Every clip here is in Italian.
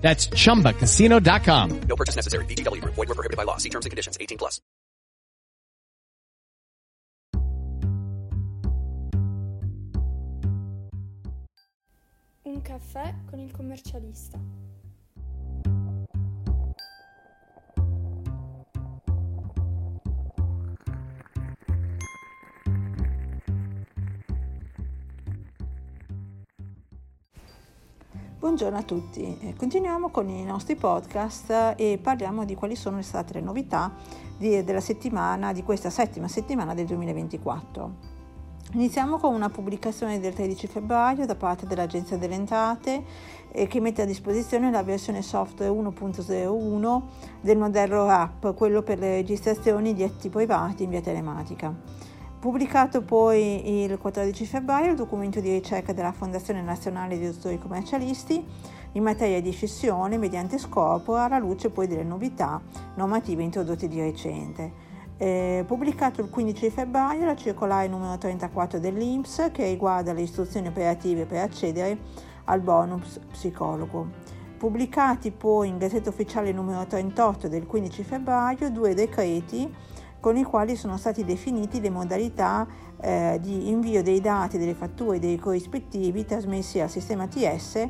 That's chumbacasino.com. No purchase necessary. VGW Group. Void were prohibited by law. See terms and conditions. 18 plus. Un caffè con il commercialista. Buongiorno a tutti, Eh, continuiamo con i nostri podcast e parliamo di quali sono state le novità di, della settimana, di questa settima settimana del 2024. Iniziamo con una pubblicazione del 13 febbraio da parte dell'Agenzia delle Entrate eh, che mette a disposizione la versione software 1.01 del modello RAP, quello per le registrazioni di atti privati in via telematica. Pubblicato poi il 14 febbraio il documento di ricerca della Fondazione Nazionale di Dottori Commercialisti in materia di scissione mediante scopo alla luce poi delle novità normative introdotte di recente. Eh, pubblicato il 15 febbraio la circolare numero 34 dell'INPS che riguarda le istruzioni operative per accedere al bonus psicologo. Pubblicati poi in Gazzetta Ufficiale numero 38 del 15 febbraio due decreti con i quali sono stati definiti le modalità eh, di invio dei dati delle fatture dei corrispettivi trasmessi al sistema TS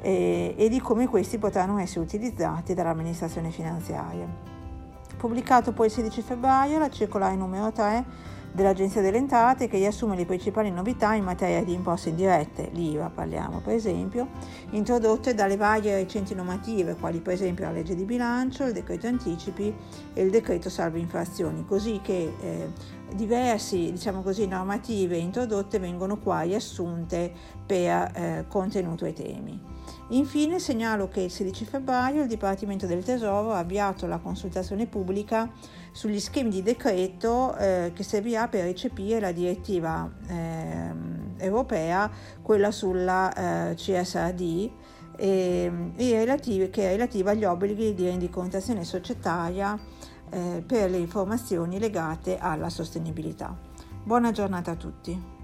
eh, e di come questi potranno essere utilizzati dall'amministrazione finanziaria. Pubblicato poi il 16 febbraio la circolare numero 3 dell'Agenzia delle Entrate che riassume le principali novità in materia di imposte indirette, l'IVA parliamo per esempio, introdotte dalle varie recenti normative quali per esempio la legge di bilancio, il decreto anticipi e il decreto salvo infrazioni, così che eh, diversi diciamo normative introdotte vengono qua riassunte per eh, contenuto e temi. Infine segnalo che il 16 febbraio il Dipartimento del Tesoro ha avviato la consultazione pubblica sugli schemi di decreto eh, che servirà per recepire la direttiva eh, europea, quella sulla eh, CSRD, e, e relative, che è relativa agli obblighi di rendicontazione societaria eh, per le informazioni legate alla sostenibilità. Buona giornata a tutti.